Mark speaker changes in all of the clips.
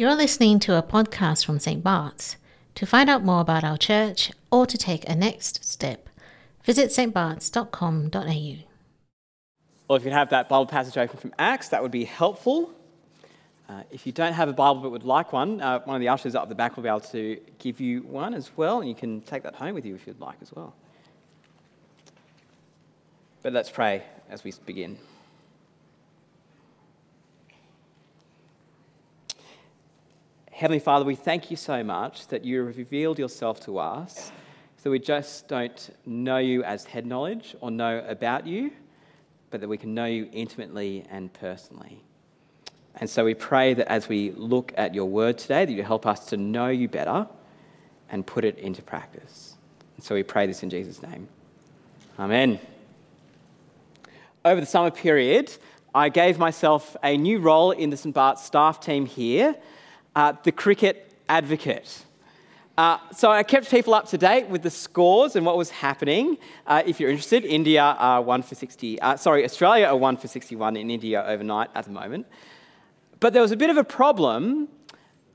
Speaker 1: You're listening to a podcast from St. Bart's. To find out more about our church or to take a next step, visit stbarts.com.au.
Speaker 2: Or if you have that Bible passage open from Acts, that would be helpful. Uh, if you don't have a Bible but would like one, uh, one of the ushers up the back will be able to give you one as well, and you can take that home with you if you'd like as well. But let's pray as we begin. Heavenly Father, we thank you so much that you revealed yourself to us so we just don't know you as head knowledge or know about you, but that we can know you intimately and personally. And so we pray that as we look at your word today, that you help us to know you better and put it into practice. And so we pray this in Jesus' name. Amen. Over the summer period, I gave myself a new role in the St. Bart's staff team here uh, the cricket advocate. Uh, so I kept people up to date with the scores and what was happening. Uh, if you're interested, India are one for 60. Uh, sorry, Australia are one for 61 in India overnight at the moment. But there was a bit of a problem.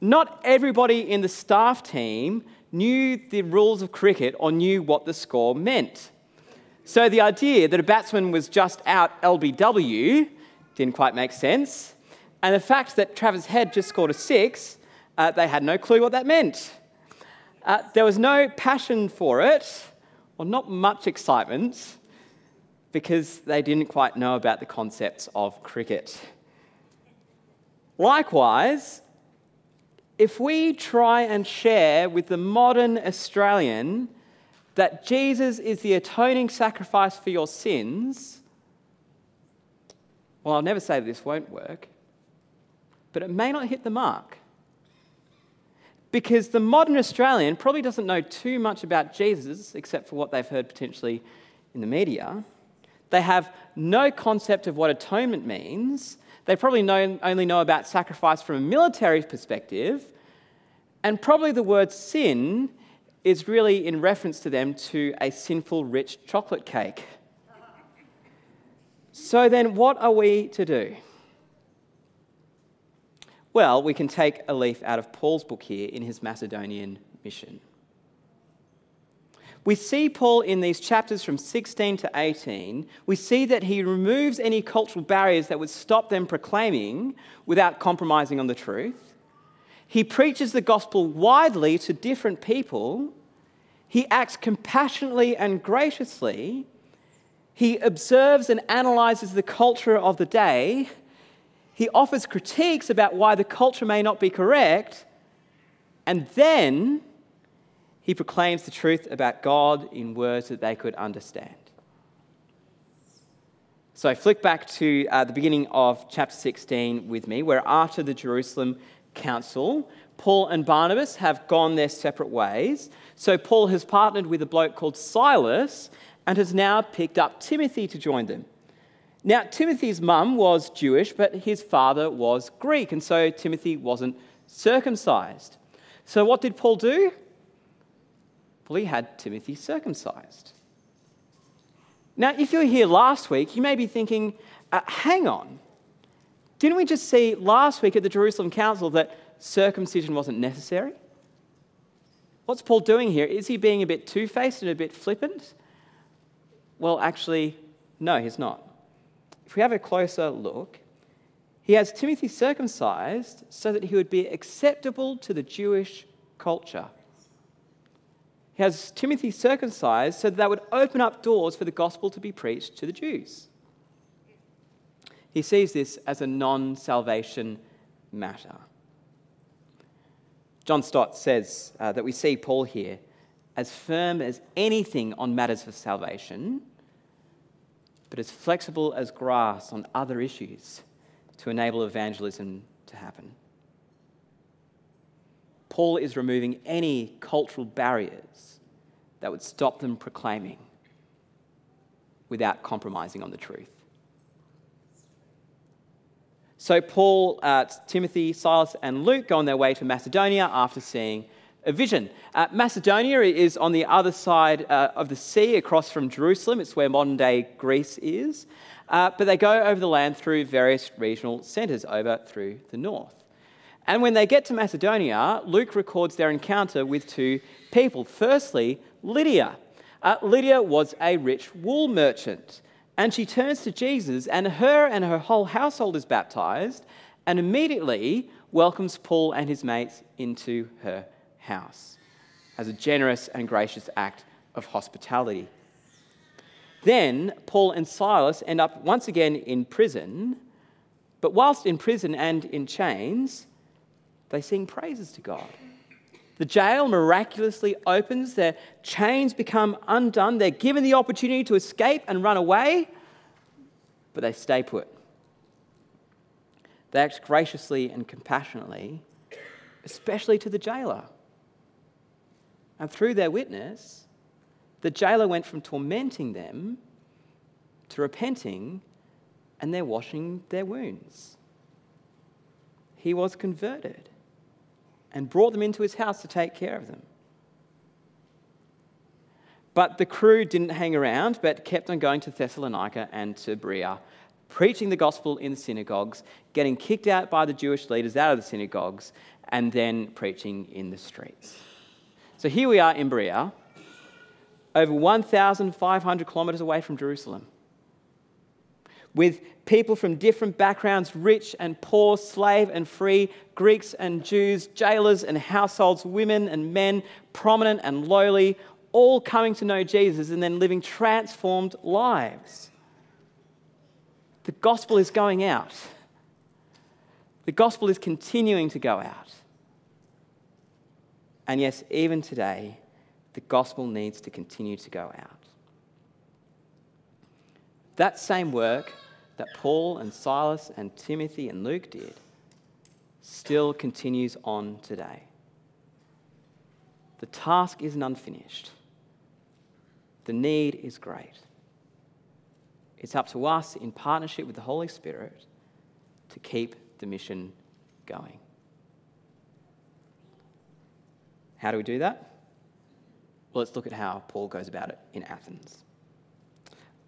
Speaker 2: Not everybody in the staff team knew the rules of cricket or knew what the score meant. So the idea that a batsman was just out LBW didn't quite make sense. And the fact that Travis Head just scored a six, uh, they had no clue what that meant. Uh, there was no passion for it, or not much excitement, because they didn't quite know about the concepts of cricket. Likewise, if we try and share with the modern Australian that Jesus is the atoning sacrifice for your sins, well, I'll never say this won't work but it may not hit the mark. Because the modern Australian probably doesn't know too much about Jesus, except for what they've heard potentially in the media. They have no concept of what atonement means. They probably know, only know about sacrifice from a military perspective. And probably the word sin is really in reference to them to a sinful, rich chocolate cake. So then, what are we to do? Well, we can take a leaf out of Paul's book here in his Macedonian mission. We see Paul in these chapters from 16 to 18, we see that he removes any cultural barriers that would stop them proclaiming without compromising on the truth. He preaches the gospel widely to different people. He acts compassionately and graciously. He observes and analyzes the culture of the day he offers critiques about why the culture may not be correct, and then he proclaims the truth about God in words that they could understand. So, I flick back to uh, the beginning of chapter 16 with me, where after the Jerusalem council, Paul and Barnabas have gone their separate ways. So, Paul has partnered with a bloke called Silas and has now picked up Timothy to join them. Now, Timothy's mum was Jewish, but his father was Greek, and so Timothy wasn't circumcised. So, what did Paul do? Well, he had Timothy circumcised. Now, if you were here last week, you may be thinking, uh, hang on. Didn't we just see last week at the Jerusalem Council that circumcision wasn't necessary? What's Paul doing here? Is he being a bit two faced and a bit flippant? Well, actually, no, he's not if we have a closer look, he has Timothy circumcised so that he would be acceptable to the Jewish culture. He has Timothy circumcised so that that would open up doors for the gospel to be preached to the Jews. He sees this as a non salvation matter. John Stott says uh, that we see Paul here as firm as anything on matters of salvation but as flexible as grass on other issues to enable evangelism to happen. Paul is removing any cultural barriers that would stop them proclaiming without compromising on the truth. So, Paul, uh, Timothy, Silas, and Luke go on their way to Macedonia after seeing a vision. Uh, Macedonia is on the other side uh, of the sea, across from Jerusalem. It's where modern day Greece is. Uh, but they go over the land through various regional centres over through the north. And when they get to Macedonia, Luke records their encounter with two people. Firstly, Lydia. Uh, Lydia was a rich wool merchant, and she turns to Jesus, and her and her whole household is baptized, and immediately welcomes Paul and his mates into her house as a generous and gracious act of hospitality. Then Paul and Silas end up once again in prison, but whilst in prison and in chains, they sing praises to God. The jail miraculously opens, their chains become undone, they're given the opportunity to escape and run away, but they stay put. They act graciously and compassionately, especially to the jailer. And through their witness, the jailer went from tormenting them to repenting and they're washing their wounds. He was converted and brought them into his house to take care of them. But the crew didn't hang around, but kept on going to Thessalonica and to Berea, preaching the gospel in the synagogues, getting kicked out by the Jewish leaders out of the synagogues, and then preaching in the streets. So here we are in Berea, over 1,500 kilometres away from Jerusalem with people from different backgrounds rich and poor, slave and free, Greeks and Jews, jailers and households, women and men, prominent and lowly, all coming to know Jesus and then living transformed lives. The gospel is going out. The gospel is continuing to go out. And yes, even today, the gospel needs to continue to go out. That same work that Paul and Silas and Timothy and Luke did still continues on today. The task isn't unfinished, the need is great. It's up to us, in partnership with the Holy Spirit, to keep the mission going. How do we do that? Well, let's look at how Paul goes about it in Athens.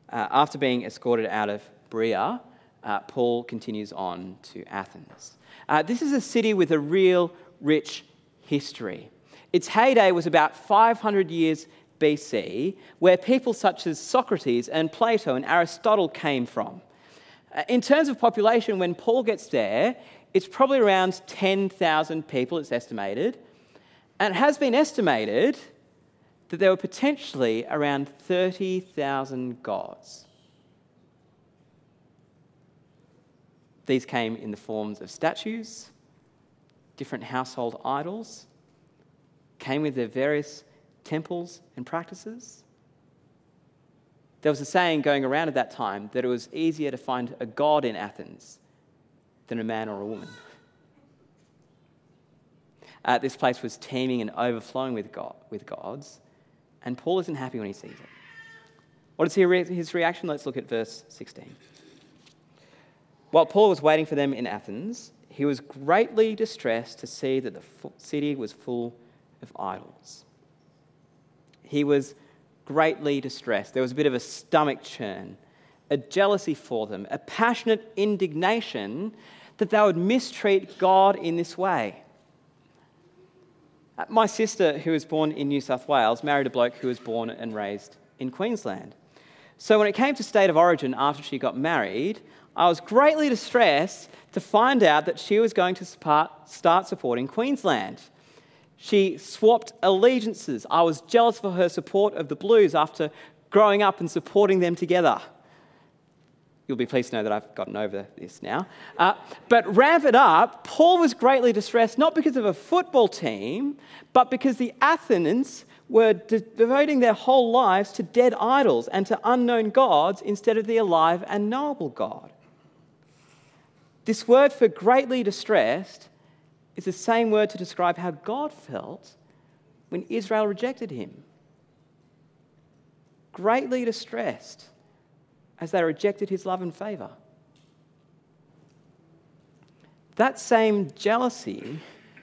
Speaker 2: Uh, after being escorted out of Berea, uh, Paul continues on to Athens. Uh, this is a city with a real rich history. Its heyday was about 500 years BC, where people such as Socrates and Plato and Aristotle came from. Uh, in terms of population, when Paul gets there, it's probably around 10,000 people, it's estimated. And it has been estimated that there were potentially around 30,000 gods. These came in the forms of statues, different household idols, came with their various temples and practices. There was a saying going around at that time that it was easier to find a god in Athens than a man or a woman. Uh, this place was teeming and overflowing with, God, with gods, and Paul isn't happy when he sees it. What is his reaction? Let's look at verse 16. While Paul was waiting for them in Athens, he was greatly distressed to see that the city was full of idols. He was greatly distressed. There was a bit of a stomach churn, a jealousy for them, a passionate indignation that they would mistreat God in this way. Uh, my sister, who was born in New South Wales, married a bloke who was born and raised in Queensland. So when it came to state of origin after she got married, I was greatly distressed to find out that she was going to start supporting Queensland. She swapped allegiances. I was jealous for her support of the Blues after growing up and supporting them together. You'll be pleased to know that I've gotten over this now. Uh, but ramp it up, Paul was greatly distressed, not because of a football team, but because the Athenians were de- devoting their whole lives to dead idols and to unknown gods instead of the alive and knowable God. This word for greatly distressed is the same word to describe how God felt when Israel rejected him. Greatly distressed as they rejected his love and favour. That same jealousy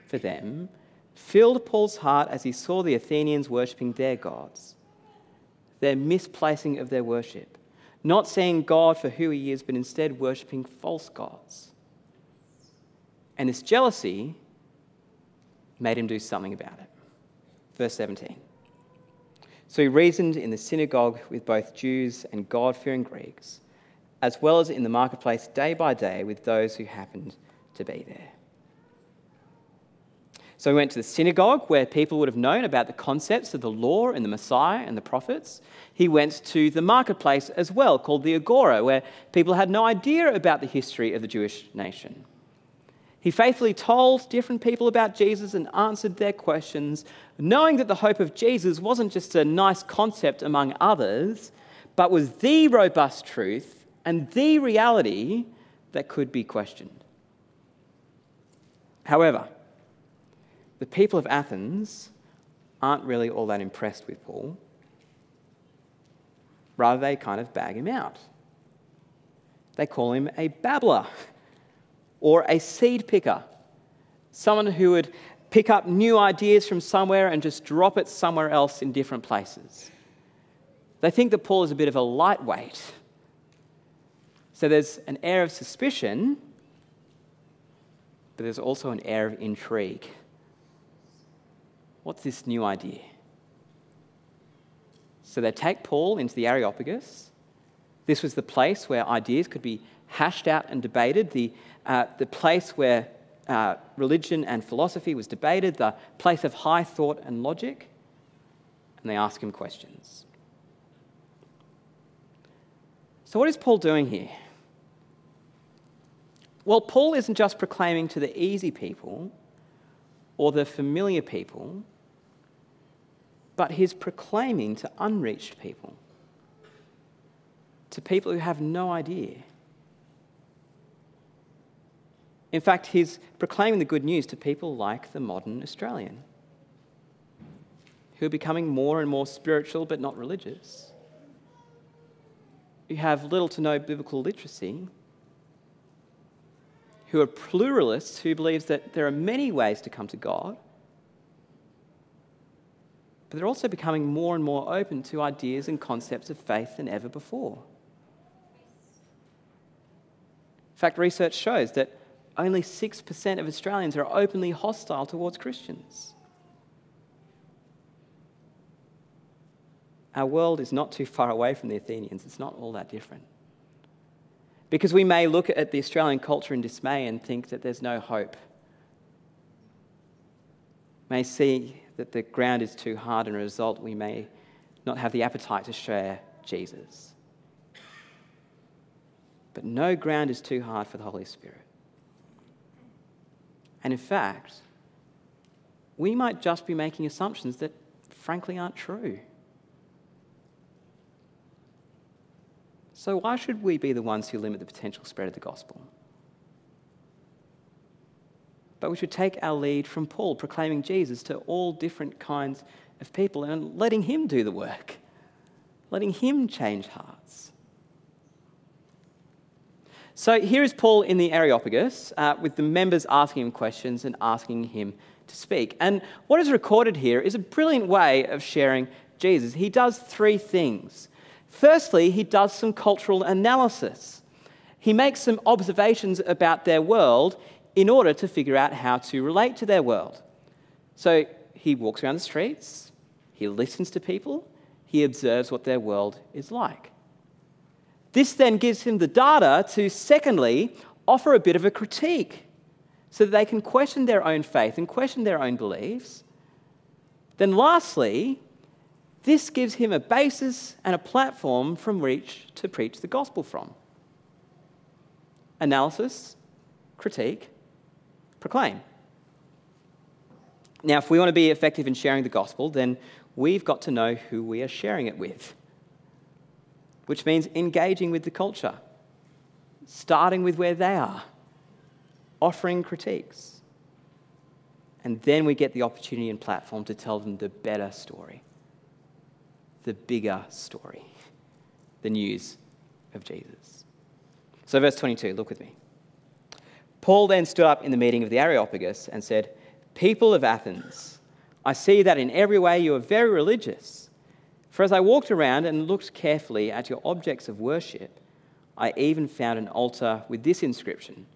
Speaker 2: for them filled Paul's heart as he saw the Athenians worshipping their gods, their misplacing of their worship, not seeing God for who he is, but instead worshipping false gods. And this jealousy made him do something about it. Verse 17. So he reasoned in the synagogue with both Jews and God fearing Greeks, as well as in the marketplace day by day with those who happened to be there. So he went to the synagogue where people would have known about the concepts of the law and the Messiah and the prophets. He went to the marketplace as well, called the Agora, where people had no idea about the history of the Jewish nation. He faithfully told different people about Jesus and answered their questions, knowing that the hope of Jesus wasn't just a nice concept among others, but was the robust truth and the reality that could be questioned. However, the people of Athens aren't really all that impressed with Paul. Rather, they kind of bag him out. They call him a babbler or a seed picker, someone who would pick up new ideas from somewhere and just drop it somewhere else in different places. They think that Paul is a bit of a lightweight. So there's an air of suspicion, but there's also an air of intrigue. What's this new idea? So they take Paul into the Areopagus. This was the place where ideas could be hashed out and debated, the, uh, the place where uh, religion and philosophy was debated, the place of high thought and logic, and they ask him questions. So, what is Paul doing here? Well, Paul isn't just proclaiming to the easy people or the familiar people, but he's proclaiming to unreached people, to people who have no idea. In fact, he's proclaiming the good news to people like the modern Australian, who are becoming more and more spiritual but not religious, who have little to no biblical literacy, who are pluralists, who believes that there are many ways to come to God, but they're also becoming more and more open to ideas and concepts of faith than ever before. In fact, research shows that only 6% of Australians are openly hostile towards Christians. Our world is not too far away from the Athenians, it's not all that different. Because we may look at the Australian culture in dismay and think that there's no hope. May see that the ground is too hard, and as a result, we may not have the appetite to share Jesus. But no ground is too hard for the Holy Spirit. And in fact, we might just be making assumptions that frankly aren't true. So, why should we be the ones who limit the potential spread of the gospel? But we should take our lead from Paul, proclaiming Jesus to all different kinds of people and letting him do the work, letting him change hearts. So here is Paul in the Areopagus uh, with the members asking him questions and asking him to speak. And what is recorded here is a brilliant way of sharing Jesus. He does three things. Firstly, he does some cultural analysis. He makes some observations about their world in order to figure out how to relate to their world. So he walks around the streets, he listens to people, he observes what their world is like. This then gives him the data to, secondly, offer a bit of a critique so that they can question their own faith and question their own beliefs. Then, lastly, this gives him a basis and a platform from which to preach the gospel from. Analysis, critique, proclaim. Now, if we want to be effective in sharing the gospel, then we've got to know who we are sharing it with which means engaging with the culture, starting with where they are, offering critiques. And then we get the opportunity and platform to tell them the better story, the bigger story, the news of Jesus. So, verse 22, look with me. Paul then stood up in the meeting of the Areopagus and said, People of Athens, I see that in every way you are very religious. For as I walked around and looked carefully at your objects of worship, I even found an altar with this inscription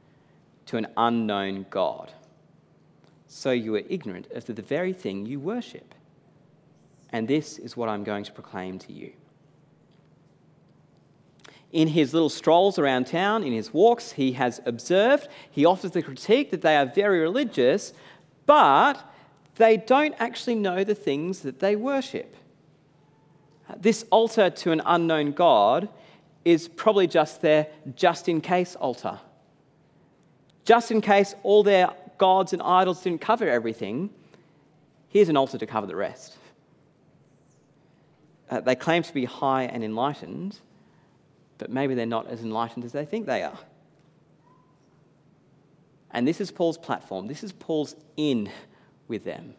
Speaker 2: To an unknown God. so you are ignorant of the very thing you worship. And this is what I'm going to proclaim to you. In his little strolls around town, in his walks, he has observed, he offers the critique that they are very religious, but they don't actually know the things that they worship. This altar to an unknown God is probably just their just in case altar. Just in case all their gods and idols didn't cover everything, here's an altar to cover the rest. Uh, they claim to be high and enlightened, but maybe they're not as enlightened as they think they are. And this is Paul's platform. This is Paul's in with them.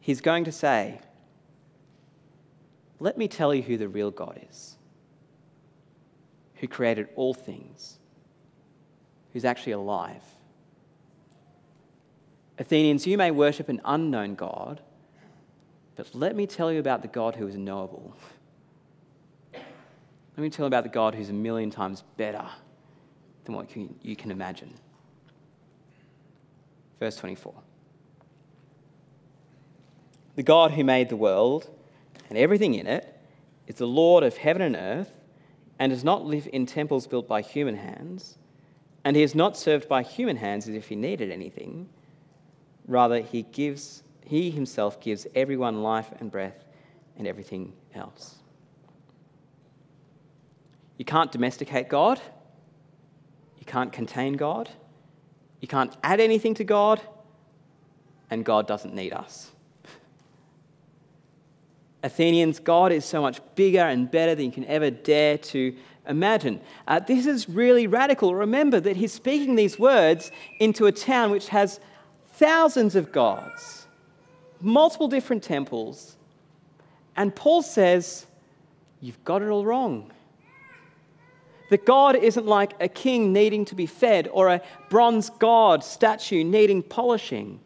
Speaker 2: He's going to say, Let me tell you who the real God is, who created all things, who's actually alive. Athenians, you may worship an unknown God, but let me tell you about the God who is knowable. Let me tell you about the God who's a million times better than what you can imagine. Verse 24. The God who made the world and everything in it is the Lord of heaven and earth and does not live in temples built by human hands. And he is not served by human hands as if he needed anything. Rather, he, gives, he himself gives everyone life and breath and everything else. You can't domesticate God. You can't contain God. You can't add anything to God. And God doesn't need us. Athenians, God is so much bigger and better than you can ever dare to imagine. Uh, this is really radical. Remember that he's speaking these words into a town which has thousands of gods, multiple different temples. And Paul says, You've got it all wrong. That God isn't like a king needing to be fed or a bronze god statue needing polishing.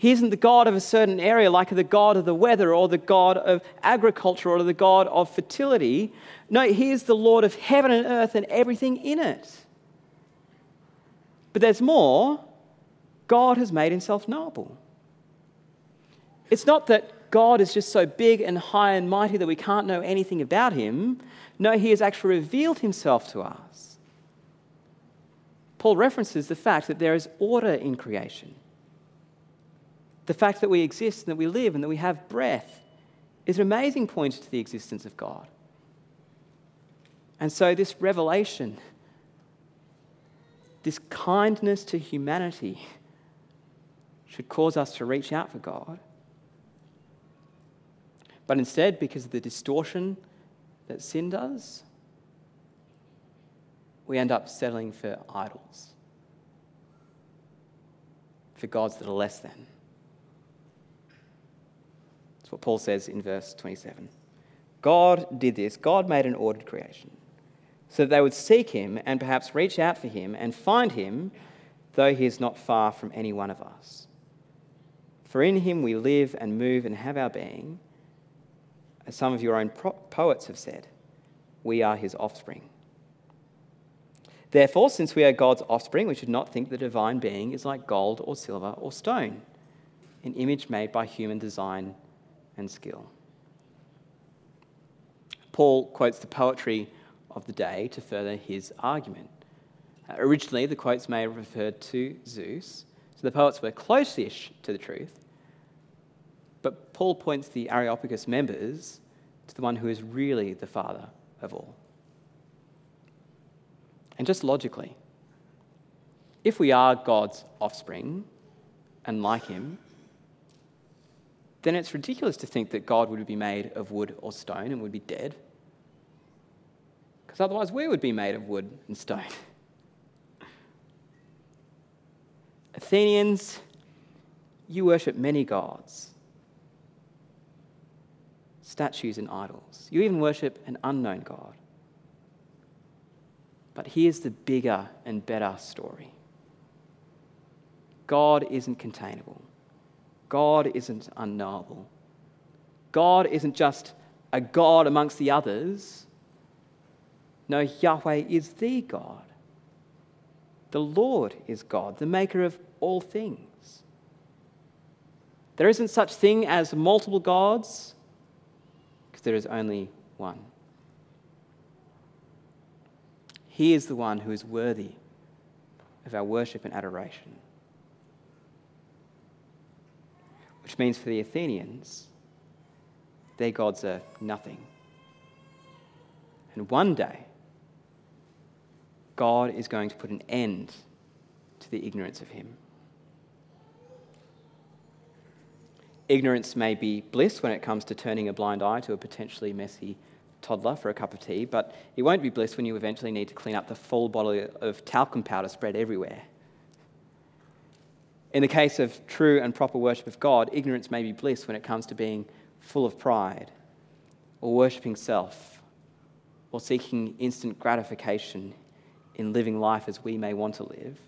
Speaker 2: He isn't the God of a certain area like the God of the weather or the God of agriculture or the God of fertility. No, He is the Lord of heaven and earth and everything in it. But there's more. God has made Himself knowable. It's not that God is just so big and high and mighty that we can't know anything about Him. No, He has actually revealed Himself to us. Paul references the fact that there is order in creation. The fact that we exist and that we live and that we have breath is an amazing point to the existence of God. And so, this revelation, this kindness to humanity, should cause us to reach out for God. But instead, because of the distortion that sin does, we end up settling for idols, for gods that are less than. That's what Paul says in verse 27. God did this, God made an ordered creation so that they would seek him and perhaps reach out for him and find him, though he is not far from any one of us. For in him we live and move and have our being. As some of your own poets have said, we are his offspring. Therefore, since we are God's offspring, we should not think the divine being is like gold or silver or stone, an image made by human design and skill. Paul quotes the poetry of the day to further his argument. Uh, originally, the quotes may have referred to Zeus, so the poets were close-ish to the truth. But Paul points the Areopagus members to the one who is really the father of all. And just logically, if we are God's offspring and like him, then it's ridiculous to think that God would be made of wood or stone and would be dead. Because otherwise, we would be made of wood and stone. Athenians, you worship many gods, statues, and idols. You even worship an unknown God. But here's the bigger and better story God isn't containable. God isn't unknowable. God isn't just a God amongst the others. No, Yahweh is the God. The Lord is God, the maker of all things. There isn't such thing as multiple gods because there is only one. He is the one who is worthy of our worship and adoration. Which means for the Athenians, their gods are nothing. And one day, God is going to put an end to the ignorance of him. Ignorance may be bliss when it comes to turning a blind eye to a potentially messy toddler for a cup of tea, but it won't be bliss when you eventually need to clean up the full bottle of talcum powder spread everywhere. In the case of true and proper worship of God, ignorance may be bliss when it comes to being full of pride, or worshipping self, or seeking instant gratification in living life as we may want to live.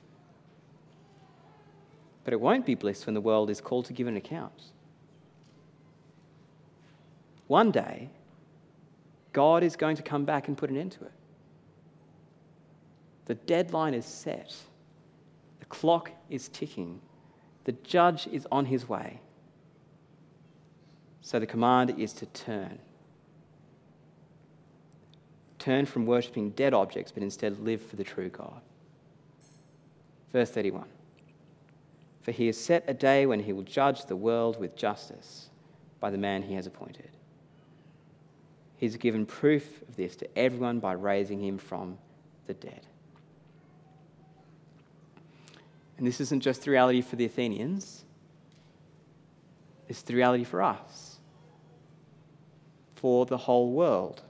Speaker 2: But it won't be bliss when the world is called to give an account. One day, God is going to come back and put an end to it. The deadline is set, the clock is ticking, the judge is on his way. So the command is to turn. Turn from worshipping dead objects, but instead live for the true God. Verse 31 For he has set a day when he will judge the world with justice by the man he has appointed. He's given proof of this to everyone by raising him from the dead. And this isn't just the reality for the Athenians, it's the reality for us, for the whole world.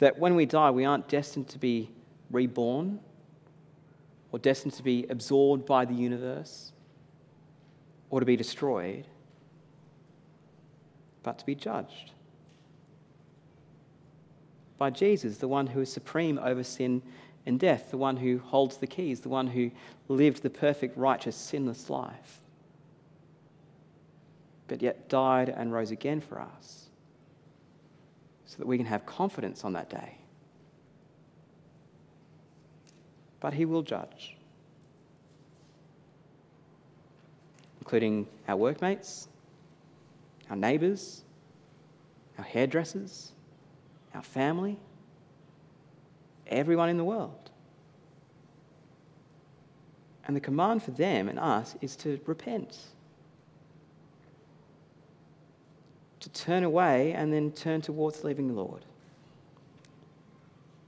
Speaker 2: That when we die, we aren't destined to be reborn or destined to be absorbed by the universe or to be destroyed, but to be judged by Jesus, the one who is supreme over sin and death, the one who holds the keys, the one who lived the perfect, righteous, sinless life, but yet died and rose again for us, so that we can have confidence on that day. But he will judge, including our workmates, our neighbours, our hairdressers our family, everyone in the world. And the command for them and us is to repent, to turn away and then turn towards leaving the Lord.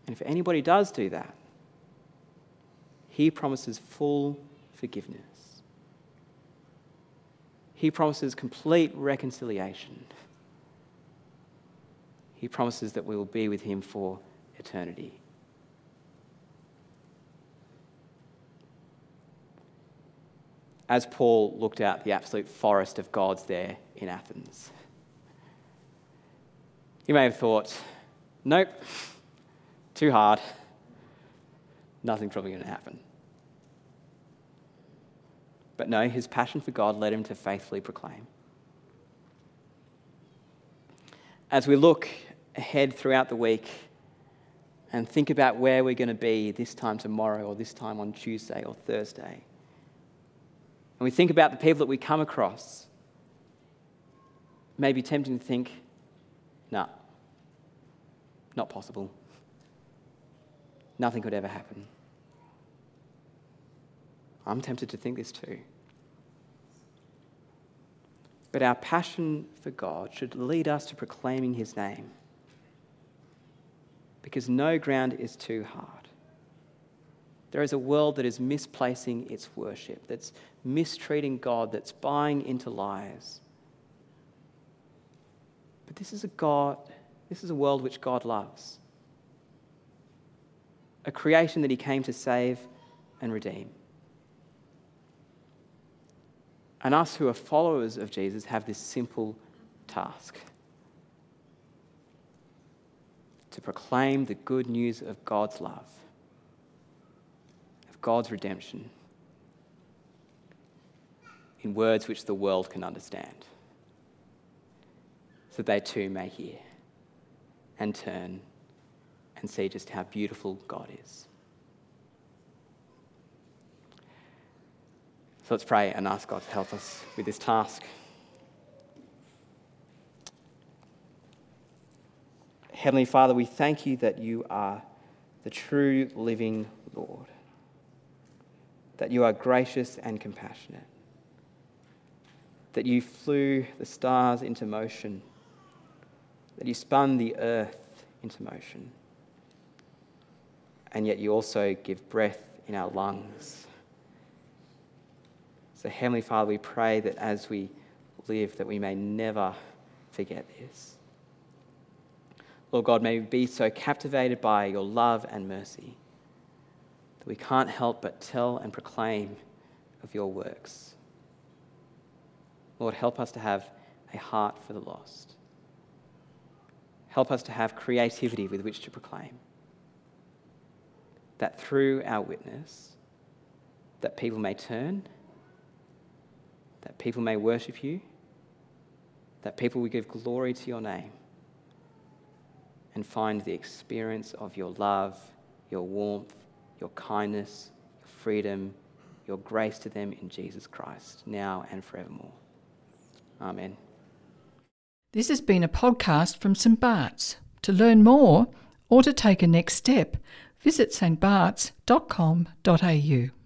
Speaker 2: And if anybody does do that, he promises full forgiveness. He promises complete reconciliation he promises that we will be with him for eternity. As Paul looked out the absolute forest of gods there in Athens, he may have thought, nope, too hard. Nothing's probably going to happen. But no, his passion for God led him to faithfully proclaim. As we look ahead throughout the week and think about where we're going to be this time tomorrow or this time on Tuesday or Thursday. And we think about the people that we come across, it may be tempting to think, nah, not possible. Nothing could ever happen. I'm tempted to think this too. But our passion for God should lead us to proclaiming his name because no ground is too hard. There is a world that is misplacing its worship, that's mistreating God, that's buying into lies. But this is a God, this is a world which God loves. A creation that he came to save and redeem. And us who are followers of Jesus have this simple task to proclaim the good news of God's love, God's redemption, in words which the world can understand, so they too may hear and turn and see just how beautiful God is. So let's pray and ask God to help us with this task. Heavenly Father, we thank you that you are the true living Lord, that you are gracious and compassionate, that you flew the stars into motion, that you spun the earth into motion, and yet you also give breath in our lungs. So, Heavenly Father, we pray that as we live, that we may never forget this. Lord God, may we be so captivated by your love and mercy that we can't help but tell and proclaim of your works. Lord, help us to have a heart for the lost. Help us to have creativity with which to proclaim. That through our witness, that people may turn, that people may worship you, that people will give glory to your name and find the experience of your love, your warmth, your kindness, your freedom, your grace to them in Jesus Christ, now and forevermore. Amen.
Speaker 3: This has been a podcast from St. Bart's. To learn more or to take a next step, visit stbarts.com.au.